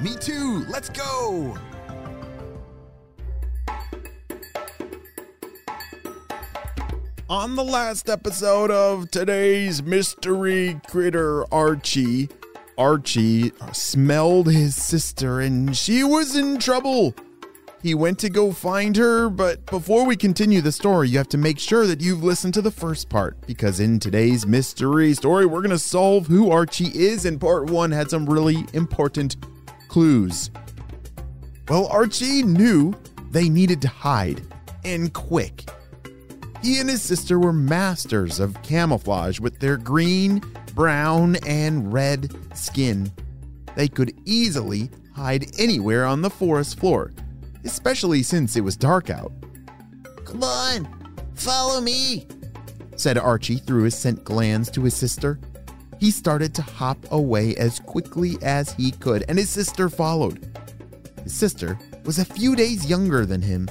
Me too, let's go! On the last episode of today's mystery critter, Archey, Archey smelled his sister and she was in trouble. He went to go find her, but before we continue the story, you have to make sure that you've listened to the first part because in today's mystery story, we're going to solve who Archey is, and part one had some really important clues. Well, Archey knew they needed to hide, and quick. He and his sister were masters of camouflage with their green, brown, and red skin. They could easily hide anywhere on the forest floor, especially since it was dark out. Come on, follow me, said Archey through his scent glands to his sister. He started to hop away as quickly as he could, and his sister followed. His sister was a few days younger than him,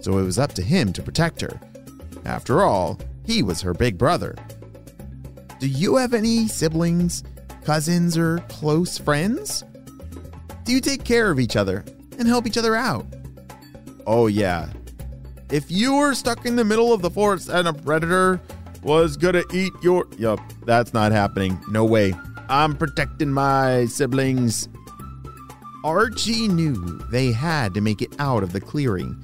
so it was up to him to protect her. After all, he was her big brother. Do you have any siblings, cousins, or close friends? Do you take care of each other and help each other out? Oh, yeah. If you were stuck in the middle of the forest and a predator was gonna eat your. Yup, that's not happening. No way. I'm protecting my siblings. Archey knew they had to make it out of the clearing.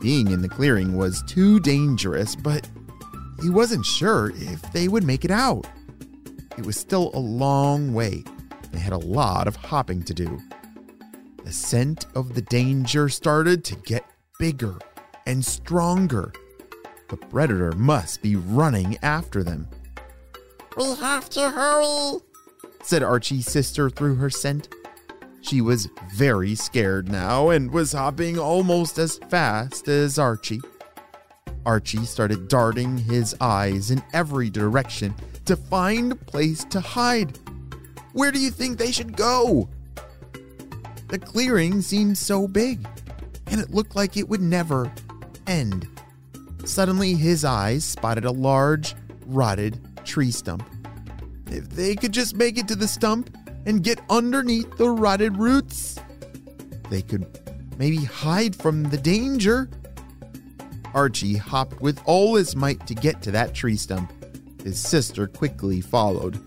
Being in the clearing was too dangerous, but he wasn't sure if they would make it out. It was still a long way. They had a lot of hopping to do. The scent of the danger started to get bigger and stronger. The predator must be running after them. We have to hurry, said Archey's sister through her scent. She was very scared now and was hopping almost as fast as Archey. Archey started darting his eyes in every direction to find a place to hide. Where do you think they should go? The clearing seemed so big, and it looked like it would never end. Suddenly, his eyes spotted a large, rotted tree stump. If they could just make it to the stump and get underneath the rotted roots, they could maybe hide from the danger. Archey hopped with all his might to get to that tree stump. His sister quickly followed.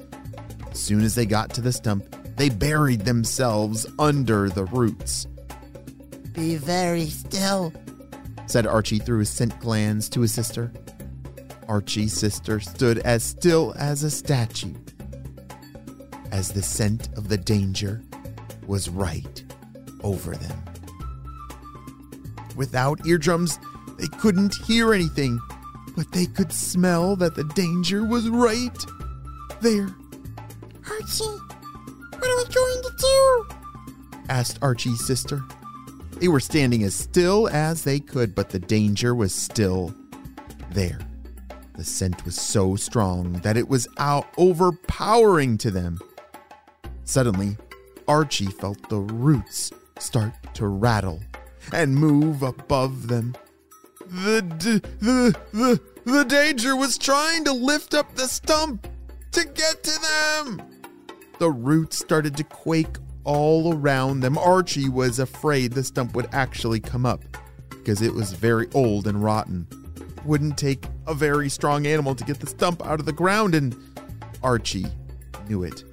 As soon as they got to the stump, they buried themselves under the roots. Be very still, said Archey through his scent glands to his sister. Archey's sister stood as still as a statue, as the scent of the danger was right over them. Without eardrums, they couldn't hear anything, but they could smell that the danger was right there. Archey, what are we going to do? asked Archey's sister. They were standing as still as they could, but the danger was still there. The scent was so strong that it was out overpowering to them. Suddenly, Archey felt the roots start to rattle and move above them. The, d- the, the, the danger was trying to lift up the stump to get to them. The roots started to quake all around them. Archey was afraid the stump would actually come up because it was very old and rotten. It wouldn't take a very strong animal to get the stump out of the ground, and Archey knew it.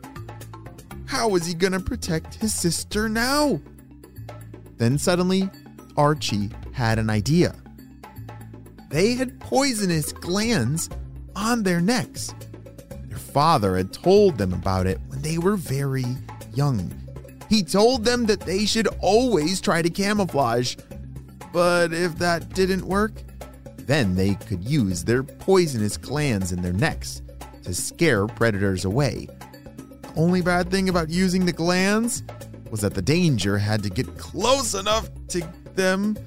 How was he going to protect his sister now? Then suddenly, Archey had an idea. They had poisonous glands on their necks. Their father had told them about it when they were very young. He told them that they should always try to camouflage. But if that didn't work, then they could use their poisonous glands in their necks to scare predators away. The only bad thing about using the glands was that the danger had to get close enough to them,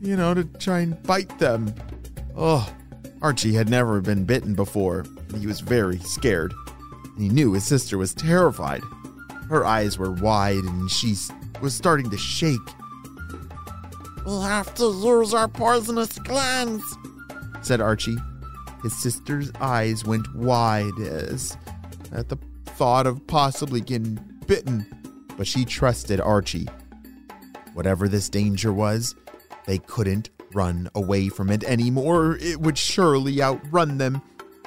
you know, to try and bite them. Oh, Archey had never been bitten before. He was very scared. He knew his sister was terrified. Her eyes were wide and she was starting to shake. We'll have to use our poisonous glands, said Archey. His sister's eyes went wide as at the thought of possibly getting bitten, but she trusted Archey. Whatever this danger was, they couldn't run away from it anymore. It would surely outrun them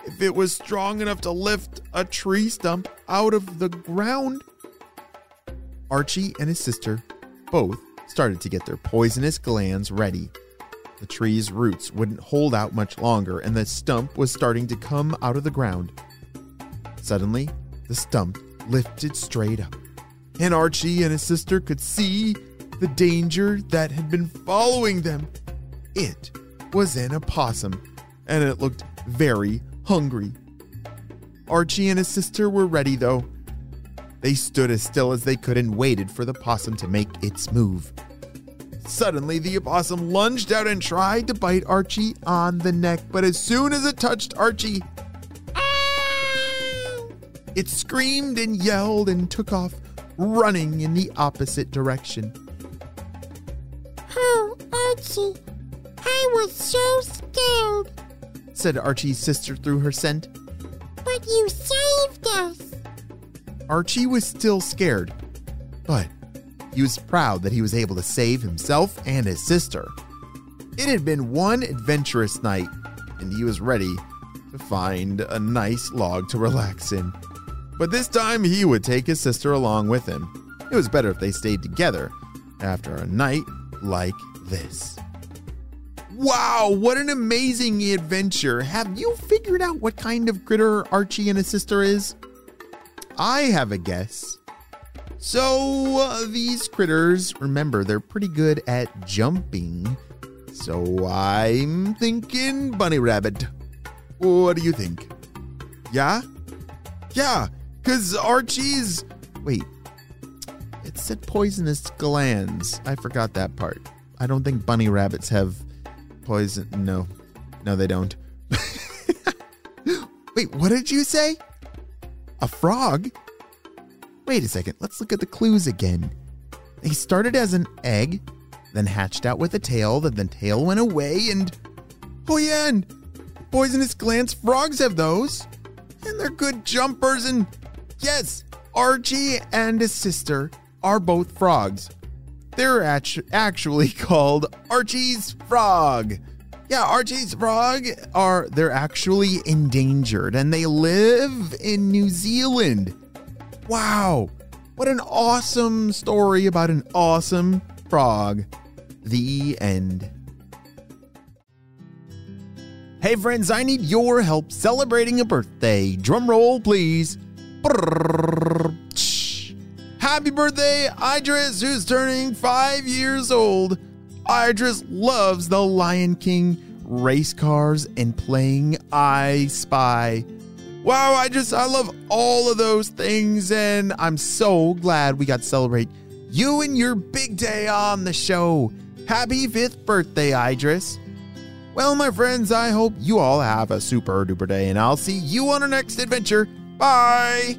if it was strong enough to lift a tree stump out of the ground. Archey and his sister both started to get their poisonous glands ready. The tree's roots wouldn't hold out much longer, and the stump was starting to come out of the ground. Suddenly, the stump lifted straight up, and Archey and his sister could see the danger that had been following them. It was an opossum, and it looked very hungry. Archey and his sister were ready, though. They stood as still as they could and waited for the possum to make its move. Suddenly, the opossum lunged out and tried to bite Archey on the neck, but as soon as it touched Archey, it screamed and yelled and took off, running in the opposite direction. Oh, Archey, I was so scared, said Archey's sister through her scent. But you saved us. Archey was still scared, but he was proud that he was able to save himself and his sister. It had been one adventurous night, and he was ready to find a nice log to relax in. But this time he would take his sister along with him. It was better if they stayed together after a night like this. Wow, what an amazing adventure! Have you figured out what kind of critter Archey and his sister is? I have a guess. So, uh, these critters, remember, they're pretty good at jumping. So, I'm thinking bunny rabbit. What do you think? Yeah? Yeah, because Archey's. Wait. It said poisonous glands. I forgot that part. I don't think bunny rabbits have poison. No. No, they don't. Wait, what did you say? A frog? Wait a second, let's look at the clues again. He started as an egg, then hatched out with a tail, then the tail went away, and. Oh, yeah, and poisonous glands, frogs have those. And they're good jumpers, and yes, Archey and his sister are both frogs. They're actu- actually called Archey's Frog. Yeah, Archey's frog are they're actually endangered and they live in New Zealand. Wow. What an awesome story about an awesome frog. The end. Hey friends, I need your help celebrating a birthday. Drum roll, please. Happy birthday, Idris, who's turning five years old. Idris loves the Lion King, race cars, and playing I Spy. Wow, I just, I love all of those things, and I'm so glad we got to celebrate you and your big day on the show. Happy fifth birthday, Idris. Well, my friends, I hope you all have a super duper day, and I'll see you on our next adventure. Bye!